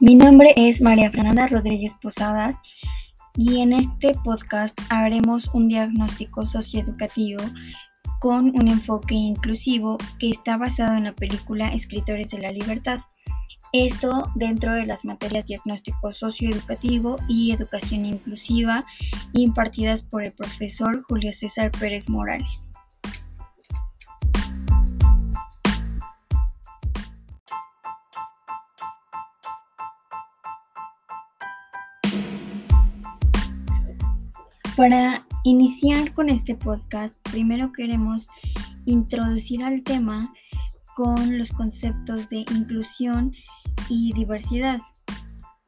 Mi nombre es María Fernanda Rodríguez Posadas y en este podcast haremos un diagnóstico socioeducativo con un enfoque inclusivo que está basado en la película Escritores de la Libertad. Esto dentro de las materias diagnóstico socioeducativo y educación inclusiva impartidas por el profesor Julio César Pérez Morales. Para iniciar con este podcast, primero queremos introducir al tema con los conceptos de inclusión y diversidad.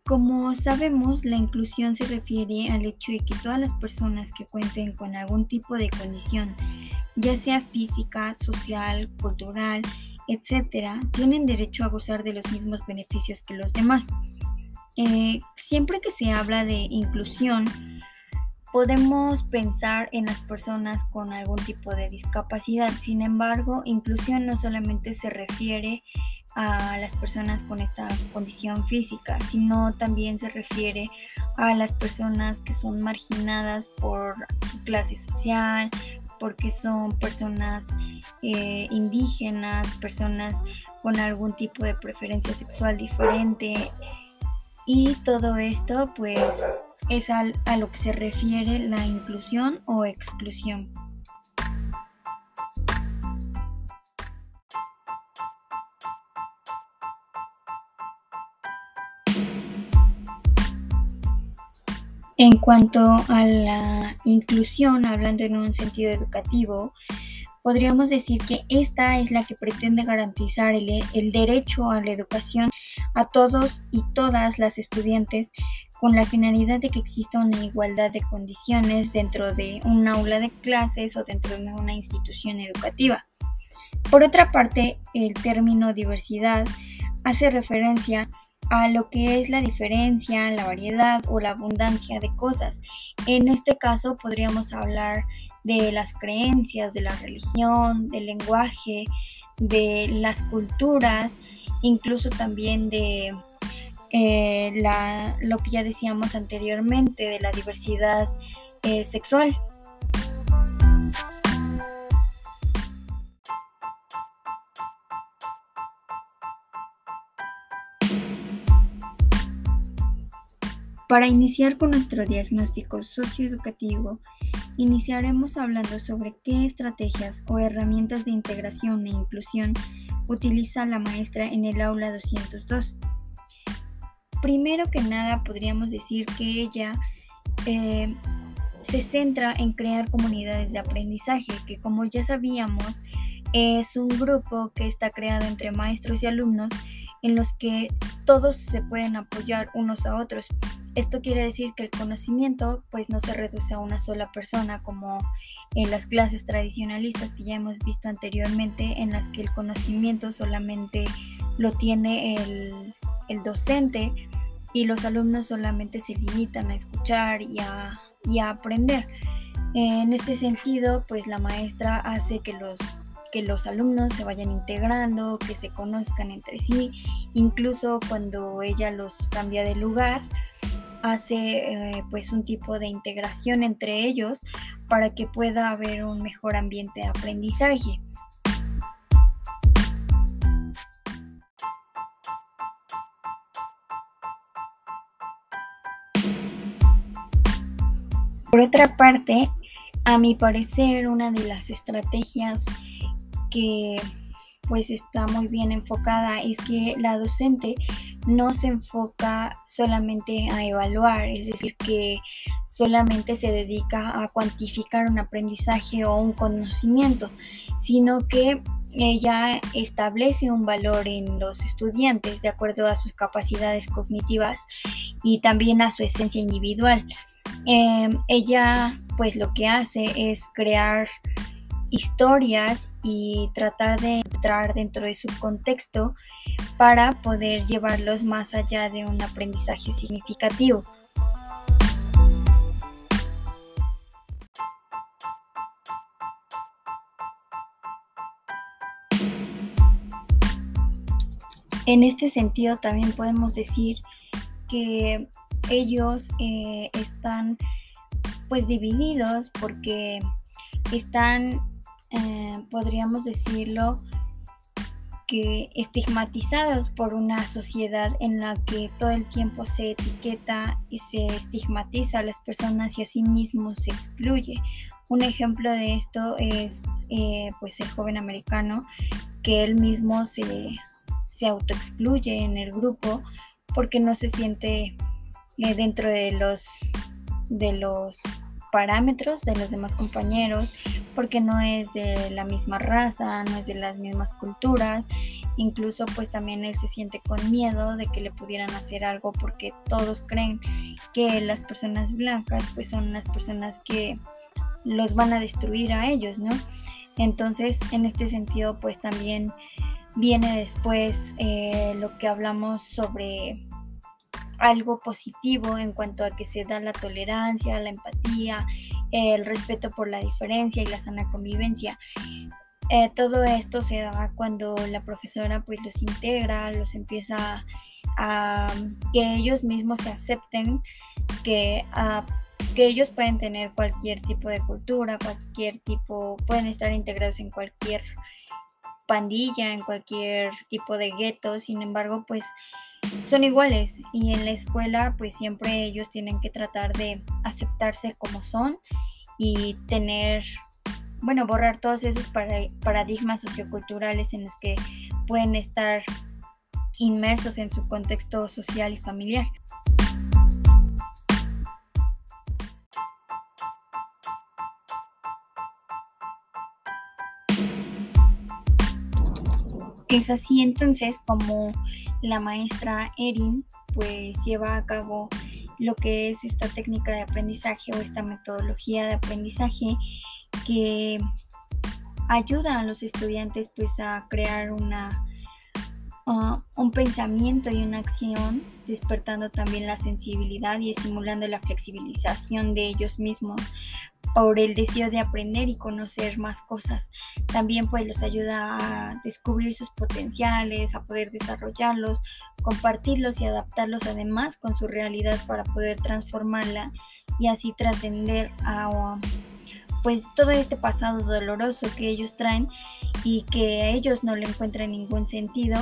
Como sabemos, la inclusión se refiere al hecho de que todas las personas que cuenten con algún tipo de condición, ya sea física, social, cultural, etc., tienen derecho a gozar de los mismos beneficios que los demás. Eh, siempre que se habla de inclusión, Podemos pensar en las personas con algún tipo de discapacidad, sin embargo, inclusión no solamente se refiere a las personas con esta condición física, sino también se refiere a las personas que son marginadas por su clase social, porque son personas eh, indígenas, personas con algún tipo de preferencia sexual diferente. Y todo esto pues es a lo que se refiere la inclusión o exclusión. En cuanto a la inclusión, hablando en un sentido educativo, podríamos decir que esta es la que pretende garantizar el, el, derecho a la educación a todos y todas las estudiantes con la finalidad de que exista una igualdad de condiciones dentro de un aula de clases o dentro de una institución educativa. Por otra parte, el término diversidad hace referencia a lo que es la diferencia, la variedad o la abundancia de cosas. En este caso podríamos hablar de las creencias, de la religión, del lenguaje, de las culturas, incluso también de eh, la, lo que ya decíamos anteriormente de la diversidad eh, sexual. Para iniciar con nuestro diagnóstico socioeducativo, iniciaremos hablando sobre qué estrategias o herramientas de integración e inclusión utiliza la maestra en el aula 202 primero que nada podríamos decir que ella eh, se centra en crear comunidades de aprendizaje, que como ya sabíamos es un grupo que está creado entre maestros y alumnos en los que todos se pueden apoyar unos a otros. Esto quiere decir que el conocimiento pues no se reduce a una sola persona como en las clases tradicionalistas que ya hemos visto anteriormente en las que el conocimiento solamente lo tiene el, el docente y los alumnos solamente se limitan a escuchar y a, aprender. En este sentido, pues la maestra hace que los, que los alumnos se vayan integrando, que se conozcan entre sí, incluso cuando ella los cambia de lugar, hace eh, pues un tipo de integración entre ellos para que pueda haber un mejor ambiente de aprendizaje. Por otra parte, a mi parecer, una de las estrategias que pues está muy bien enfocada es que la docente no se enfoca solamente a evaluar, es decir, que solamente se dedica a cuantificar un aprendizaje o un conocimiento, sino que ella establece un valor en los estudiantes de acuerdo a sus capacidades cognitivas y también a su esencia individual. Em, ella pues lo que hace es crear historias y tratar de entrar dentro de su contexto para poder llevarlos más allá de un aprendizaje significativo. En este sentido también podemos decir que ellos eh, están pues divididos porque están, eh, podríamos decirlo, que estigmatizados por una sociedad en la que todo el tiempo se etiqueta y se estigmatiza a las personas y a sí mismo se excluye. Un ejemplo de esto es eh, pues el joven americano que él mismo se, se autoexcluye en el grupo porque no se siente eh, dentro de los de los parámetros de los demás compañeros porque no es de la misma raza, no es de las mismas culturas, incluso pues también él se siente con miedo de que le pudieran hacer algo porque todos creen que las personas blancas pues son las personas que los van a destruir a ellos, ¿no? Entonces en este sentido pues también viene después eh, lo que hablamos sobre algo positivo en cuanto a que se da la tolerancia, la empatía, el respeto por la diferencia y la sana convivencia. Eh, todo esto se da cuando la profesora pues los integra, los empieza a, que ellos mismos se acepten, que, que ellos pueden tener cualquier tipo de cultura, cualquier tipo, pueden estar integrados en cualquier pandilla, en cualquier tipo de gueto, sin embargo pues son iguales y en la escuela pues siempre ellos tienen que tratar de aceptarse como son y tener, bueno, borrar todos esos paradigmas socioculturales en los que pueden estar inmersos en su contexto social y familiar. Es así entonces como la maestra Erin pues lleva a cabo lo que es esta técnica de aprendizaje o esta metodología de aprendizaje que ayuda a los estudiantes pues a crear una uh, un pensamiento y una acción despertando también la sensibilidad y estimulando la flexibilización de ellos mismos por el deseo de aprender y conocer más cosas. También pues los ayuda a descubrir sus potenciales, a poder desarrollarlos, compartirlos y adaptarlos además con su realidad para poder transformarla y así trascender a pues todo este pasado doloroso que ellos traen y que a ellos no le encuentran ningún sentido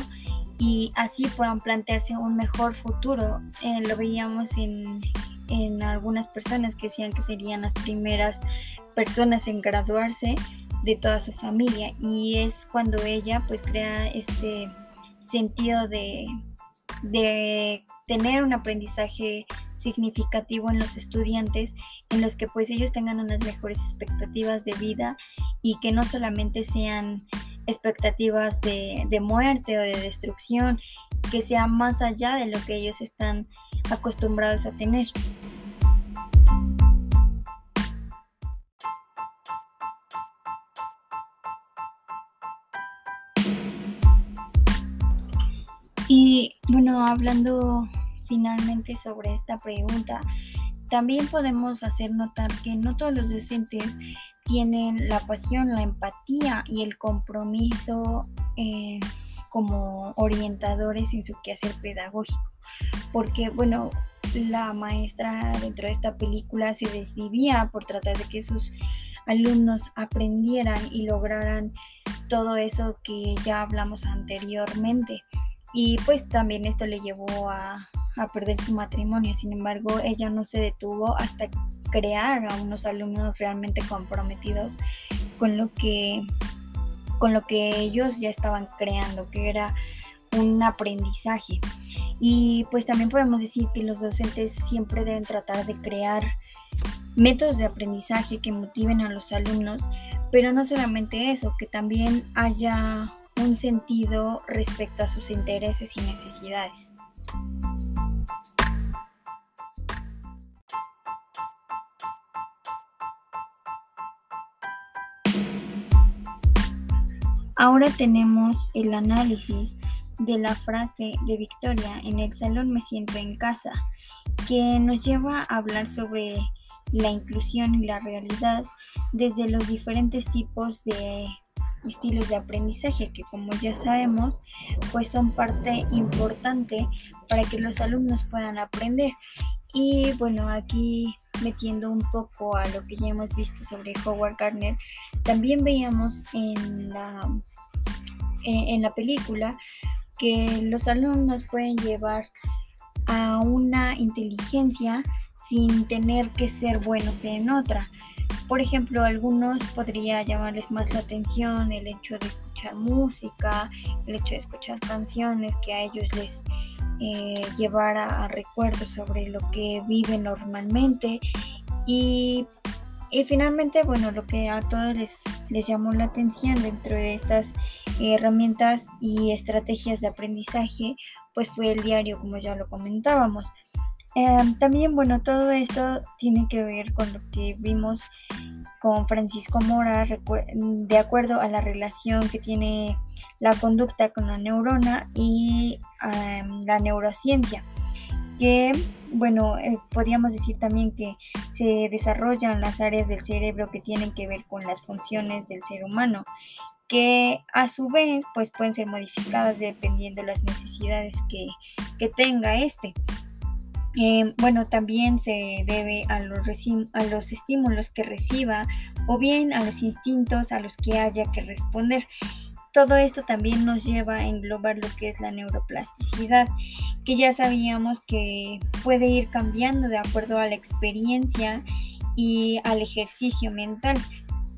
y así puedan plantearse un mejor futuro. Eh, lo veíamos en, en algunas personas que decían que serían las primeras personas en graduarse de toda su familia. Y es cuando ella pues crea este sentido de, de tener un aprendizaje significativo en los estudiantes en los que pues ellos tengan unas mejores expectativas de vida y que no solamente sean expectativas de, de muerte o de destrucción, que sea más allá de lo que ellos están acostumbrados a tener. Y bueno, hablando finalmente sobre esta pregunta, también podemos hacer notar que no todos los docentes tienen la pasión, la empatía y el compromiso eh, como orientadores en su quehacer pedagógico. Porque, bueno, la maestra dentro de esta película se desvivía por tratar de que sus alumnos aprendieran y lograran todo eso que ya hablamos anteriormente. Y pues también esto le llevó a, a perder su matrimonio. Sin embargo, ella no se detuvo hasta crear a unos alumnos realmente comprometidos con lo que con lo que ellos ya estaban creando, que era un aprendizaje. Y pues también podemos decir que los docentes siempre deben tratar de crear métodos de aprendizaje que motiven a los alumnos, pero no solamente eso, que también haya un sentido respecto a sus intereses y necesidades. Ahora tenemos el análisis de la frase de Victoria en el salón me siento en casa, que nos lleva a hablar sobre la inclusión y la realidad desde los diferentes tipos de estilos de aprendizaje que como ya sabemos pues son parte importante para que los alumnos puedan aprender. Y bueno, aquí metiendo un poco a lo que ya hemos visto sobre Howard Gardner, también veíamos en la, en la película que los alumnos pueden llevar a una inteligencia sin tener que ser buenos en otra. Por ejemplo, a algunos podría llamarles más la atención el hecho de escuchar música, el hecho de escuchar canciones que a ellos les eh, llevara a recuerdos sobre lo que viven normalmente y, finalmente, bueno, lo que a todos les, les llamó la atención dentro de estas herramientas y estrategias de aprendizaje, pues fue el diario, como ya lo comentábamos. Em, también, bueno, todo esto tiene que ver con lo que vimos con Francisco Mora, de acuerdo a la relación que tiene la conducta con la neurona y em, la neurociencia, que, bueno, eh, podríamos decir también que se desarrollan las áreas del cerebro que tienen que ver con las funciones del ser humano que a su vez pues pueden ser modificadas dependiendo de las necesidades que, que tenga este. Em, bueno, también se debe a los, a los estímulos que reciba o bien a los instintos a los que haya que responder. Todo esto también nos lleva a englobar lo que es la neuroplasticidad, que ya sabíamos que puede ir cambiando de acuerdo a la experiencia y al ejercicio mental,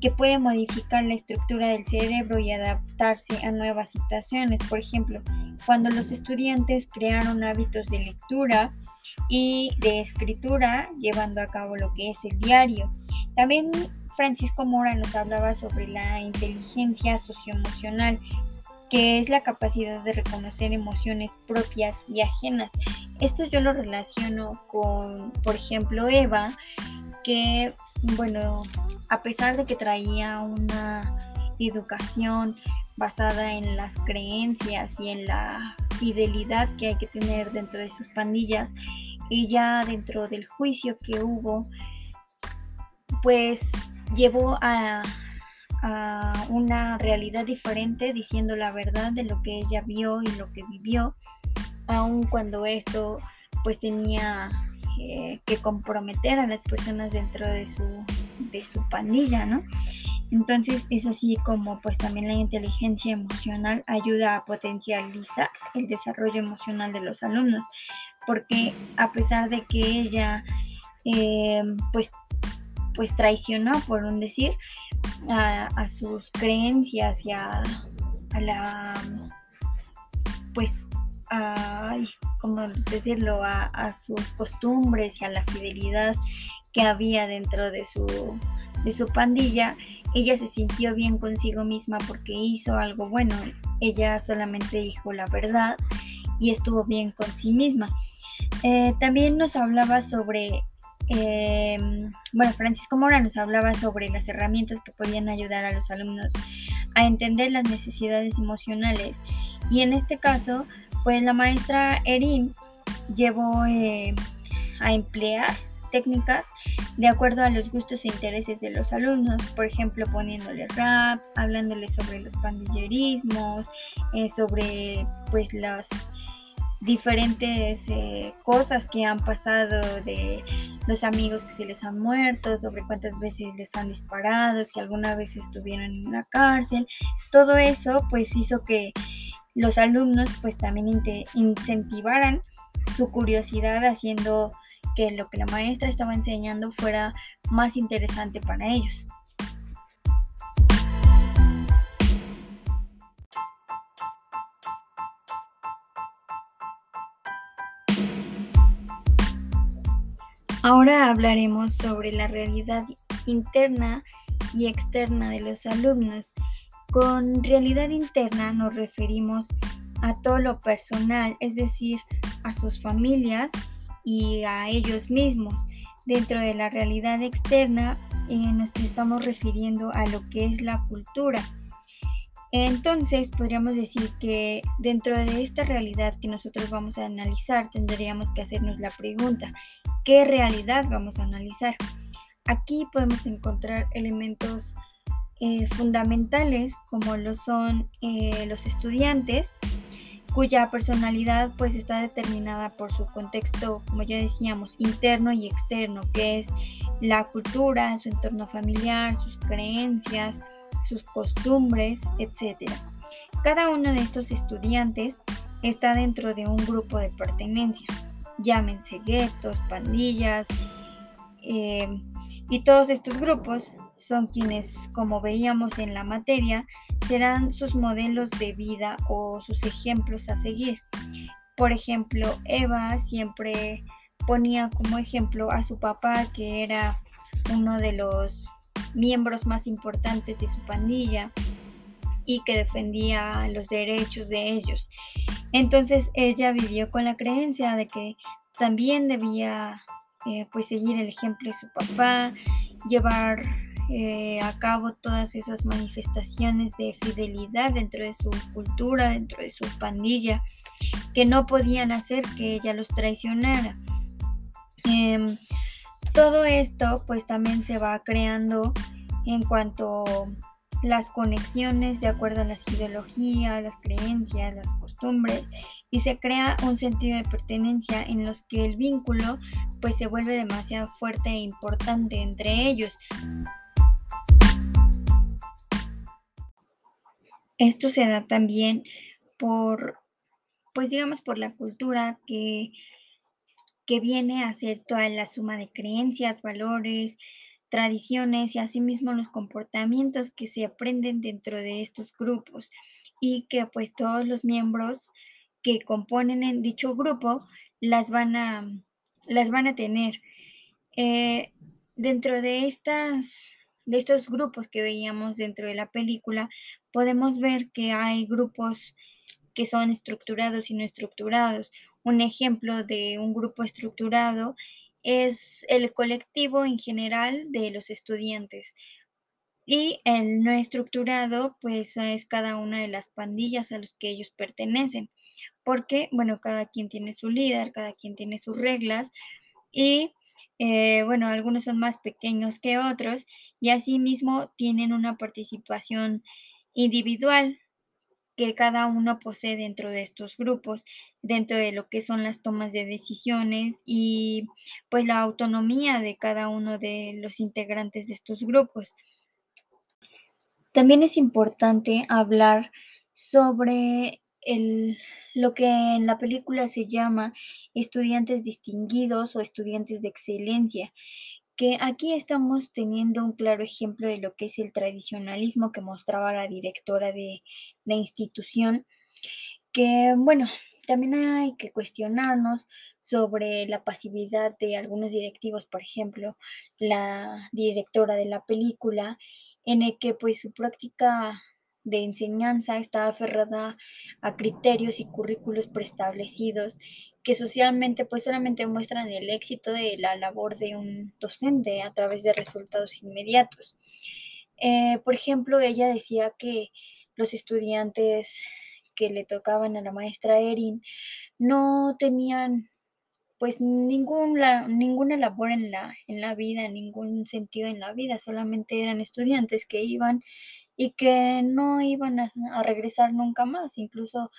que puede modificar la estructura del cerebro y adaptarse a nuevas situaciones. Por ejemplo, cuando los estudiantes crearon hábitos de lectura, y de escritura, llevando a cabo lo que es el diario. También Francisco Mora nos hablaba sobre la inteligencia socioemocional, que es la capacidad de reconocer emociones propias y ajenas. Esto yo lo relaciono con, por ejemplo, Eva, que, bueno, a pesar de que traía una educación basada en las creencias y en la fidelidad que hay que tener dentro de sus pandillas, y ya dentro del juicio que hubo, pues llevó a, una realidad diferente diciendo la verdad de lo que ella vio y lo que vivió, aun cuando esto pues tenía eh, que comprometer a las personas dentro de su, de su pandilla, ¿no? Entonces es así como pues también la inteligencia emocional ayuda a potencializar el desarrollo emocional de los alumnos, porque a pesar de que ella eh, pues, pues traicionó, por un decir, a, sus creencias y a, la pues a, ¿cómo decirlo? A, a, sus costumbres y a la fidelidad que había dentro de su, de su pandilla, ella se sintió bien consigo misma porque hizo algo bueno. Ella solamente dijo la verdad y estuvo bien con sí misma. Eh, también nos hablaba sobre, em, bueno, Francisco Mora nos hablaba sobre las herramientas que podían ayudar a los alumnos a entender las necesidades emocionales. Y en este caso, pues la maestra Erin llevó eh, a emplear técnicas de acuerdo a los gustos e intereses de los alumnos, por ejemplo poniéndole rap, hablándoles sobre los pandillerismos, eh, sobre pues las diferentes eh, cosas que han pasado de los amigos que se les han muerto, sobre cuántas veces les han disparado, si alguna vez estuvieron en una cárcel. Todo eso pues hizo que los alumnos pues también incentivaran su curiosidad haciendo que lo que la maestra estaba enseñando fuera más interesante para ellos. Ahora hablaremos sobre la realidad interna y externa de los alumnos. Con realidad interna nos referimos a todo lo personal, es decir, a sus familias y a ellos mismos. Dentro de la realidad externa eh, nos estamos refiriendo a lo que es la cultura. Entonces podríamos decir que dentro de esta realidad que nosotros vamos a analizar tendríamos que hacernos la pregunta, ¿qué realidad vamos a analizar? Aquí podemos encontrar elementos eh, fundamentales como lo son eh, los estudiantes, cuya personalidad pues está determinada por su contexto, como ya decíamos, interno y externo, que es la cultura, su entorno familiar, sus creencias, sus costumbres, etc. Cada uno de estos estudiantes está dentro de un grupo de pertenencia, llámense guetos, pandillas, eh, y todos estos grupos son quienes, como veíamos en la materia, serán sus modelos de vida o sus ejemplos a seguir. Por ejemplo, Eva siempre ponía como ejemplo a su papá, que era uno de los miembros más importantes de su pandilla y que defendía los derechos de ellos. Entonces ella vivió con la creencia de que también debía eh, pues seguir el ejemplo de su papá, llevar eh, a cabo todas esas manifestaciones de fidelidad dentro de su cultura, dentro de su pandilla, que no podían hacer que ella los traicionara. Em, todo esto pues también se va creando en cuanto las conexiones de acuerdo a las ideologías, las creencias, las costumbres y se crea un sentido de pertenencia en los que el vínculo pues se vuelve demasiado fuerte e importante entre ellos. Esto se da también por, pues digamos, por la cultura que, que viene a ser toda la suma de creencias, valores, tradiciones y asimismo los comportamientos que se aprenden dentro de estos grupos y que pues todos los miembros que componen en dicho grupo las van a, las van a tener. Eh, dentro de estas de estos grupos que veíamos dentro de la película, podemos ver que hay grupos que son estructurados y no estructurados. Un ejemplo de un grupo estructurado es el colectivo en general de los estudiantes. Y el no estructurado, pues es cada una de las pandillas a los que ellos pertenecen. Porque, bueno, cada quien tiene su líder, cada quien tiene sus reglas. Y eh, bueno, algunos son más pequeños que otros y asimismo tienen una participación individual que cada uno posee dentro de estos grupos, dentro de lo que son las tomas de decisiones y pues la autonomía de cada uno de los integrantes de estos grupos. También es importante hablar sobre lo que en la película se llama estudiantes distinguidos o estudiantes de excelencia, que aquí estamos teniendo un claro ejemplo de lo que es el tradicionalismo que mostraba la directora de la institución, que bueno, también hay que cuestionarnos sobre la pasividad de algunos directivos, por ejemplo, la directora de la película, en el que pues su práctica de enseñanza está aferrada a criterios y currículos preestablecidos que socialmente pues solamente muestran el éxito de la labor de un docente a través de resultados inmediatos. Eh, por ejemplo, ella decía que los estudiantes que le tocaban a la maestra Erin no tenían pues ninguna labor en la, en la vida, ningún sentido en la vida, solamente eran estudiantes que iban y que no iban a, regresar nunca más, incluso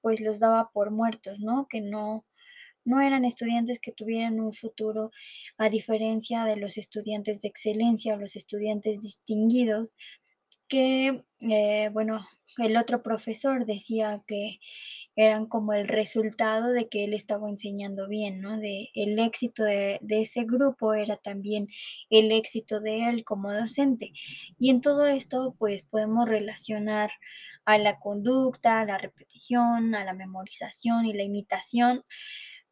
pues los daba por muertos, ¿no? Que no, no eran estudiantes que tuvieran un futuro, a diferencia de los estudiantes de excelencia o los estudiantes distinguidos, que, eh, bueno, el otro profesor decía que eran como el resultado de que él estaba enseñando bien, ¿no? De el éxito de, de, ese grupo era también el éxito de él como docente. Y en todo esto, pues podemos relacionar a la conducta, a la repetición, a la memorización y la imitación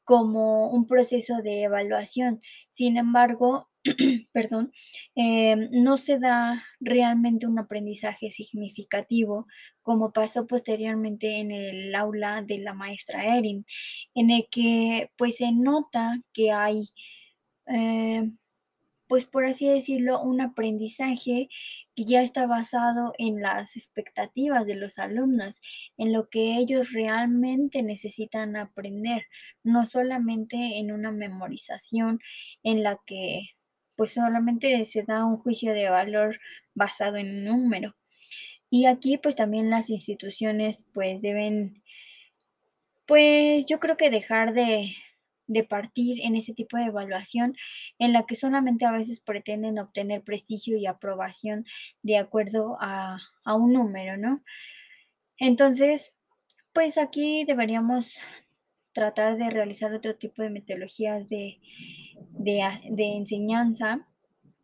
como un proceso de evaluación. Sin embargo, perdón, em, no se da realmente un aprendizaje significativo como pasó posteriormente en el aula de la maestra Erin, en el que pues se nota que hay em, pues por así decirlo, un aprendizaje que ya está basado en las expectativas de los alumnos, en lo que ellos realmente necesitan aprender, no solamente en una memorización en la que pues solamente se da un juicio de valor basado en un número. Y aquí pues también las instituciones pues deben, pues yo creo que dejar de, de partir en ese tipo de evaluación en la que solamente a veces pretenden obtener prestigio y aprobación de acuerdo a, a un número, ¿no? Entonces, pues aquí deberíamos tratar de realizar otro tipo de metodologías de, de, enseñanza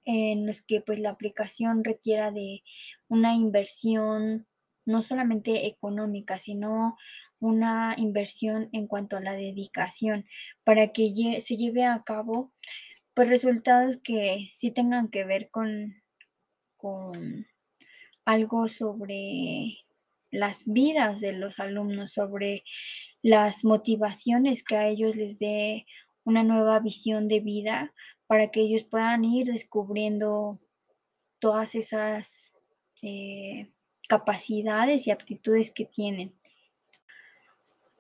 en los que pues la aplicación requiera de una inversión no solamente económica, sino una inversión en cuanto a la dedicación para que se lleve a cabo pues resultados que sí tengan que ver con, con algo sobre las vidas de los alumnos, sobre las motivaciones que a ellos les dé una nueva visión de vida para que ellos puedan ir descubriendo todas esas eh, capacidades y aptitudes que tienen.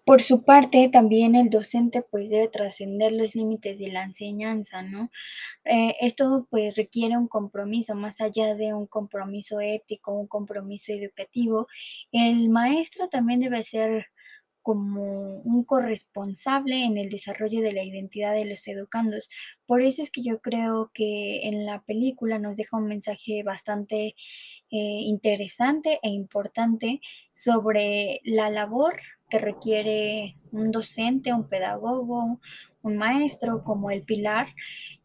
Por su parte, también el docente pues debe trascender los límites de la enseñanza, ¿no? Eh, esto pues requiere un compromiso, más allá de un compromiso ético, un compromiso educativo. El maestro también debe ser como un corresponsable en el desarrollo de la identidad de los educandos. Por eso es que yo creo que en la película nos deja un mensaje bastante eh, interesante e importante sobre la labor que requiere un docente, un pedagogo, un maestro como el pilar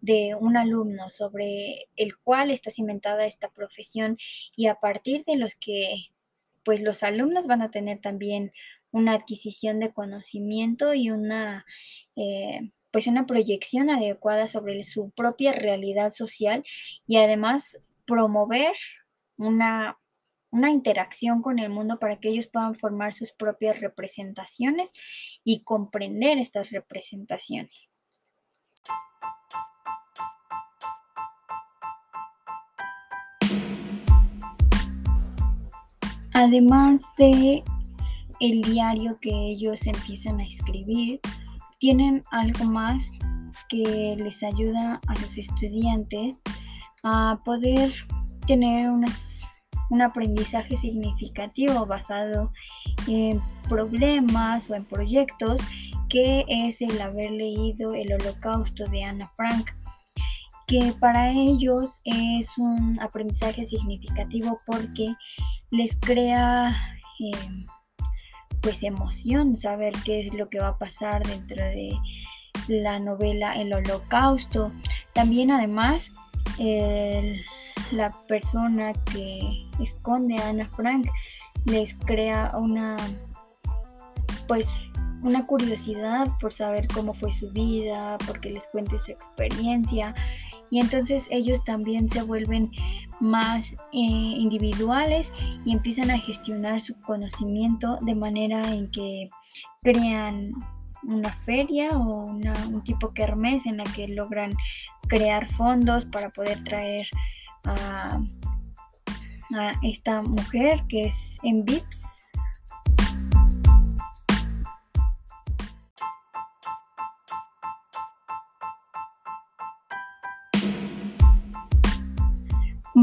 de un alumno sobre el cual está cimentada esta profesión y a partir de los que pues los alumnos van a tener también una adquisición de conocimiento y una, eh, pues una proyección adecuada sobre su propia realidad social y además promover una, una interacción con el mundo para que ellos puedan formar sus propias representaciones y comprender estas representaciones. Además de el diario que ellos empiezan a escribir, tienen algo más que les ayuda a los estudiantes a poder tener un aprendizaje significativo basado en problemas o en proyectos, que es el haber leído el holocausto de Ana Frank que para ellos es un aprendizaje significativo porque les crea eh, pues emoción saber qué es lo que va a pasar dentro de la novela El Holocausto. También además la persona que esconde a Ana Frank les crea una pues una curiosidad por saber cómo fue su vida, porque les cuente su experiencia y entonces ellos también se vuelven más eh, individuales y empiezan a gestionar su conocimiento de manera en que crean una feria o un tipo kermés en la que logran crear fondos para poder traer a, a esta mujer que es en VIPS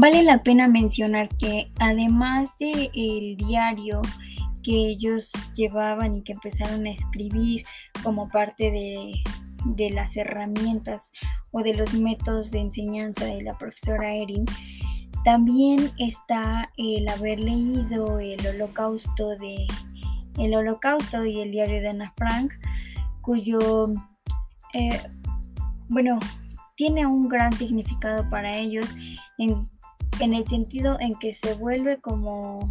Vale la pena mencionar que además del el diario que ellos llevaban y que empezaron a escribir como parte de, de las herramientas o de los métodos de enseñanza de la profesora Erin, también está el haber leído el holocausto de el holocausto y el diario de Ana Frank, cuyo eh, bueno tiene un gran significado para ellos en el sentido en que se vuelve como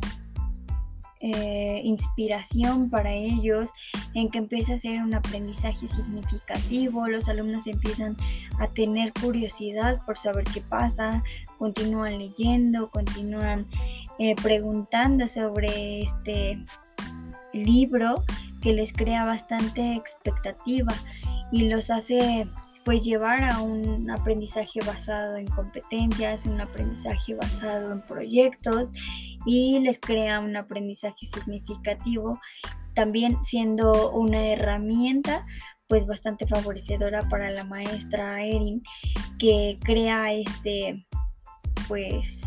eh, inspiración para ellos, en que empieza a ser un aprendizaje significativo, los alumnos empiezan a tener curiosidad por saber qué pasa, continúan leyendo, continúan eh, preguntando sobre este libro que les crea bastante expectativa y los hace pues llevar a un aprendizaje basado en competencias, un aprendizaje basado en proyectos y les crea un aprendizaje significativo, también siendo una herramienta pues bastante favorecedora para la maestra Erin que crea este pues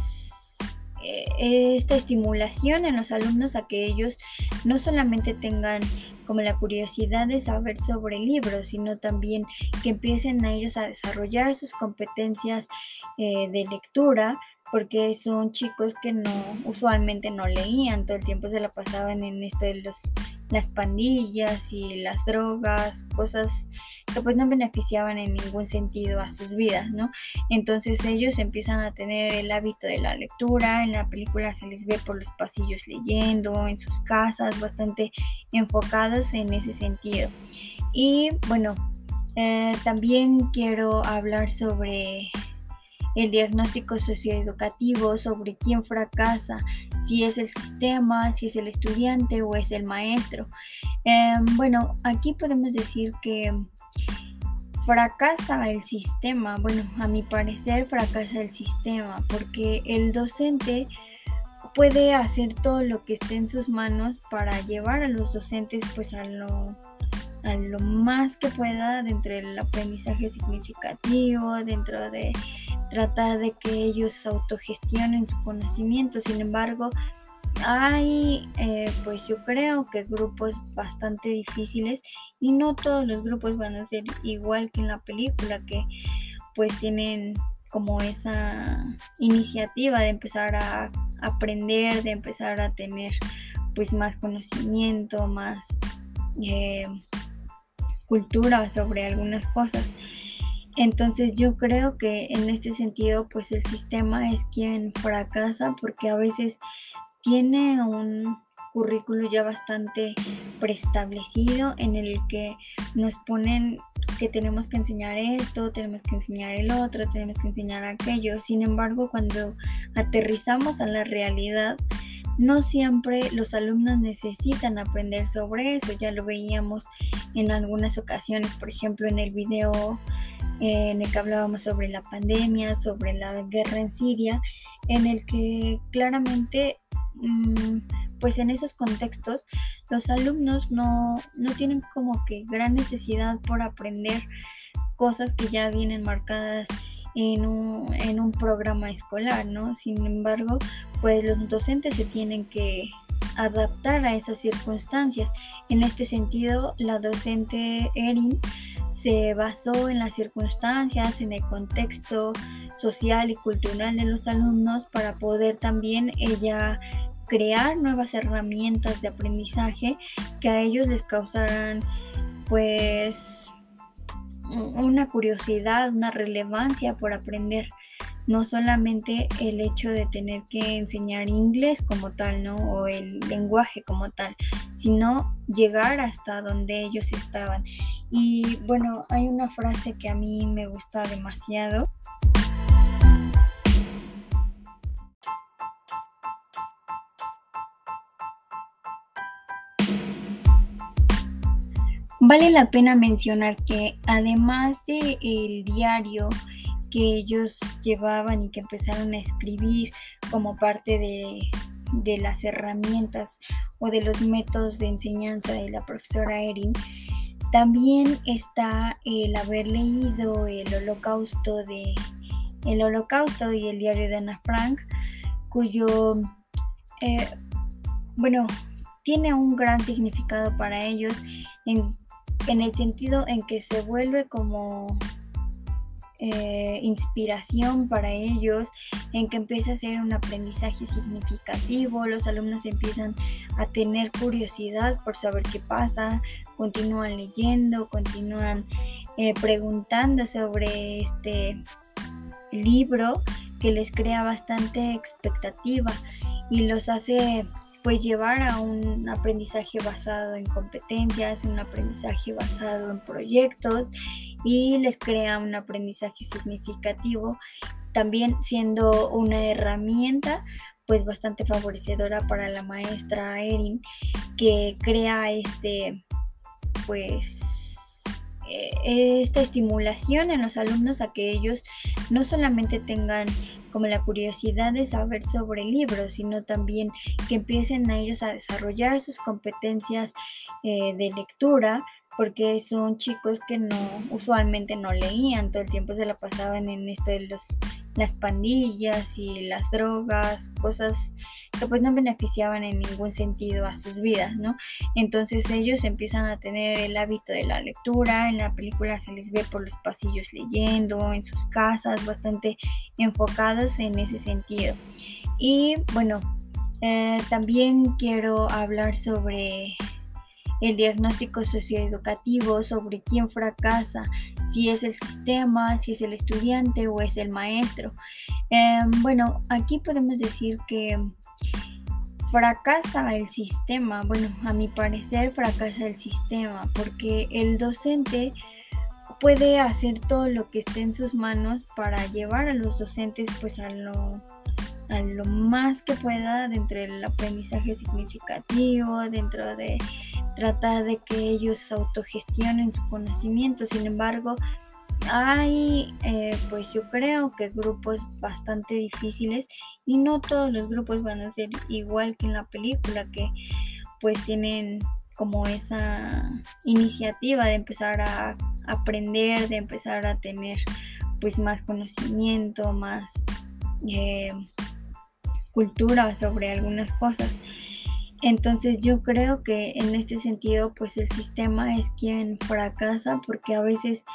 eh, esta estimulación en los alumnos a que ellos no solamente tengan como la curiosidad de saber sobre libros, sino también que empiecen a ellos a desarrollar sus competencias eh, de lectura, porque son chicos que no usualmente no leían, todo el tiempo se la pasaban en esto de los las pandillas y las drogas, cosas que pues no beneficiaban en ningún sentido a sus vidas, ¿no? Entonces ellos empiezan a tener el hábito de la lectura, en la película se les ve por los pasillos leyendo, en sus casas, bastante enfocados en ese sentido. Y bueno, eh, también quiero hablar sobre el diagnóstico socioeducativo sobre quién fracasa, si es el sistema, si es el estudiante o es el maestro. Em, bueno, aquí podemos decir que fracasa el sistema. Bueno, a mi parecer fracasa el sistema porque el docente puede hacer todo lo que esté en sus manos para llevar a los docentes pues a lo a lo más que pueda dentro del aprendizaje significativo, dentro de tratar de que ellos autogestionen su conocimiento. Sin embargo, hay, eh, pues yo creo que grupos bastante difíciles y no todos los grupos van a ser igual que en la película, que pues tienen como esa iniciativa de empezar a aprender, de empezar a tener pues más conocimiento, más eh, cultura sobre algunas cosas. Entonces yo creo que en este sentido pues el sistema es quien fracasa porque a veces tiene un currículo ya bastante preestablecido en el que nos ponen que tenemos que enseñar esto, tenemos que enseñar el otro, tenemos que enseñar aquello. Sin embargo, cuando aterrizamos a la realidad, no siempre los alumnos necesitan aprender sobre eso, ya lo veíamos en algunas ocasiones, por ejemplo en el video eh, en el que hablábamos sobre la pandemia, sobre la guerra en Siria, en el que claramente, mm, pues en esos contextos, los alumnos no, no tienen como que gran necesidad por aprender cosas que ya vienen marcadas en un, en un programa escolar, ¿no? Sin embargo, pues los docentes se tienen que adaptar a esas circunstancias. En este sentido, la docente Erin se basó en las circunstancias, en el contexto social y cultural de los alumnos para poder también ella crear nuevas herramientas de aprendizaje que a ellos les causaran pues una curiosidad, una relevancia por aprender. No solamente el hecho de tener que enseñar inglés como tal, ¿no? O el lenguaje como tal, sino llegar hasta donde ellos estaban. Y bueno, hay una frase que a mí me gusta demasiado. Vale la pena mencionar que además del el diario que ellos llevaban y que empezaron a escribir como parte de, de las herramientas o de los métodos de enseñanza de la profesora Erin, también está el haber leído el holocausto de el holocausto y el diario de Ana Frank, cuyo eh, bueno tiene un gran significado para ellos en el sentido en que se vuelve como eh, inspiración para ellos, en que empieza a ser un aprendizaje significativo, los alumnos empiezan a tener curiosidad por saber qué pasa, continúan leyendo, continúan eh, preguntando sobre este libro que les crea bastante expectativa y los hace pues llevar a un aprendizaje basado en competencias, un aprendizaje basado en proyectos y les crea un aprendizaje significativo, también siendo una herramienta pues bastante favorecedora para la maestra Erin que crea este pues eh, esta estimulación en los alumnos a que ellos no solamente tengan como la curiosidad de saber sobre libros, sino también que empiecen a ellos a desarrollar sus competencias eh, de lectura, porque son chicos que no usualmente no leían, todo el tiempo se la pasaban en esto de los las pandillas y las drogas, cosas que pues no beneficiaban en ningún sentido a sus vidas, ¿no? Entonces ellos empiezan a tener el hábito de la lectura, en la película se les ve por los pasillos leyendo, en sus casas, bastante enfocados en ese sentido. Y bueno, eh, también quiero hablar sobre el diagnóstico socioeducativo sobre quién fracasa, si es el sistema, si es el estudiante o es el maestro. Em, bueno, aquí podemos decir que fracasa el sistema. Bueno, a mi parecer fracasa el sistema porque el docente puede hacer todo lo que esté en sus manos para llevar a los docentes pues a lo a lo más que pueda dentro del aprendizaje significativo, dentro de tratar de que ellos autogestionen su conocimiento. Sin embargo, hay, eh, pues yo creo que grupos bastante difíciles y no todos los grupos van a ser igual que en la película, que pues tienen como esa iniciativa de empezar a aprender, de empezar a tener pues más conocimiento, más eh, cultura sobre algunas cosas. Entonces yo creo que en este sentido pues el sistema es quien fracasa porque a veces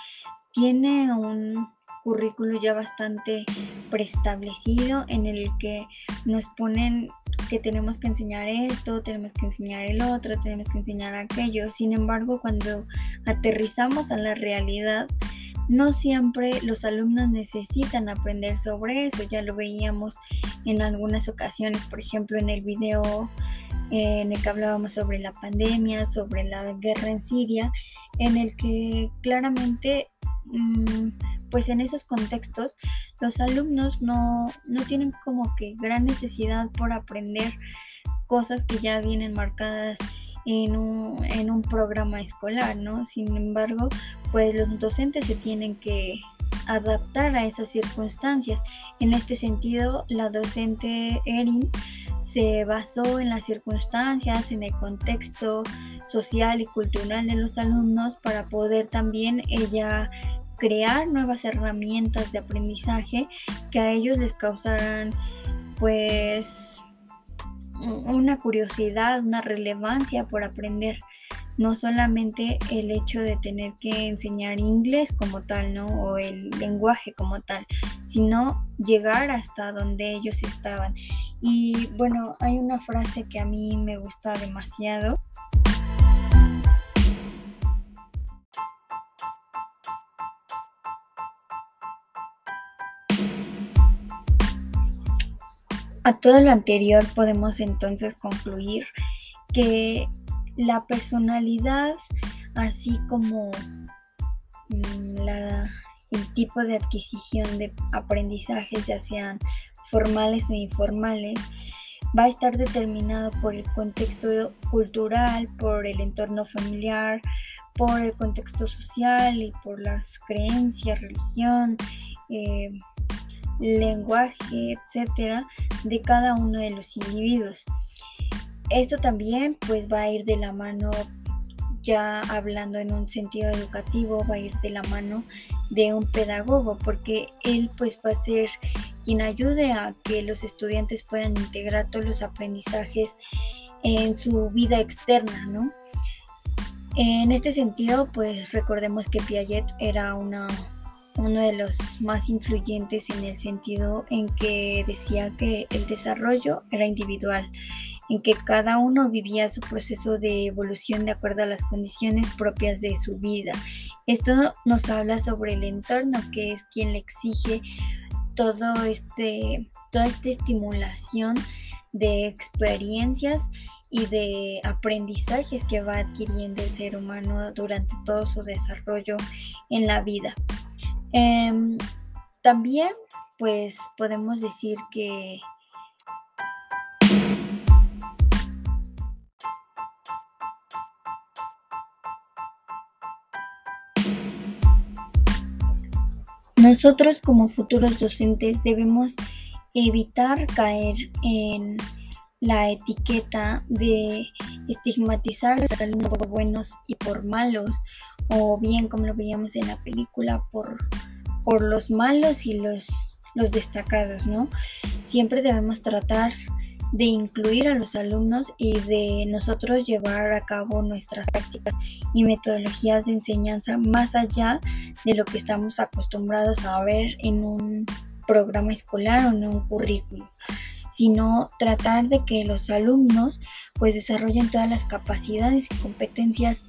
tiene un currículo ya bastante preestablecido en el que nos ponen que tenemos que enseñar esto, tenemos que enseñar el otro, tenemos que enseñar aquello. Sin embargo, cuando aterrizamos a la realidad, no siempre los alumnos necesitan aprender sobre eso. Ya lo veíamos en algunas ocasiones, por ejemplo, en el video en el que hablábamos sobre la pandemia, sobre la guerra en Siria, en el que claramente, mm, pues en esos contextos, los alumnos no, no tienen como que gran necesidad por aprender cosas que ya vienen marcadas en un, en un programa escolar, ¿no? Sin embargo, pues los docentes se tienen que adaptar a esas circunstancias. En este sentido, la docente Erin se basó en las circunstancias, en el contexto social y cultural de los alumnos para poder también ella crear nuevas herramientas de aprendizaje que a ellos les causaran pues una curiosidad, una relevancia por aprender no solamente el hecho de tener que enseñar inglés como tal, ¿no? O el lenguaje como tal, sino llegar hasta donde ellos estaban. Y bueno, hay una frase que a mí me gusta demasiado. A todo lo anterior podemos entonces concluir que la personalidad, así como mm, el tipo de adquisición de aprendizajes, ya sean formales o informales, va a estar determinado por el contexto cultural, por el entorno familiar, por el contexto social y por las creencias, religión, eh, lenguaje, etcétera, de cada uno de los individuos. Esto también pues va a ir de la mano, ya hablando en un sentido educativo, va a ir de la mano de un pedagogo, porque él pues va a ser quien ayude a que los estudiantes puedan integrar todos los aprendizajes en su vida externa, ¿no? En este sentido, pues recordemos que Piaget era una, uno de los más influyentes en el sentido en que decía que el desarrollo era individual en que cada uno vivía su proceso de evolución de acuerdo a las condiciones propias de su vida. Esto nos habla sobre el entorno, que es quien le exige todo este, toda esta estimulación de experiencias y de aprendizajes que va adquiriendo el ser humano durante todo su desarrollo en la vida. Em, también, pues podemos decir que Nosotros como futuros docentes debemos evitar caer en la etiqueta de estigmatizar a los por buenos y por malos, o bien como lo veíamos en la película, por, por los malos y los, los destacados, ¿no? Siempre debemos tratar de incluir a los alumnos y de nosotros llevar a cabo nuestras prácticas y metodologías de enseñanza más allá de lo que estamos acostumbrados a ver en un programa escolar o en un currículum, sino tratar de que los alumnos pues desarrollen todas las capacidades y competencias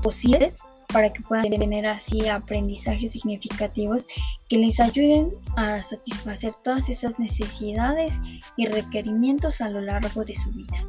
posibles para que puedan tener así aprendizajes significativos que les ayuden a satisfacer todas esas necesidades y requerimientos a lo largo de su vida.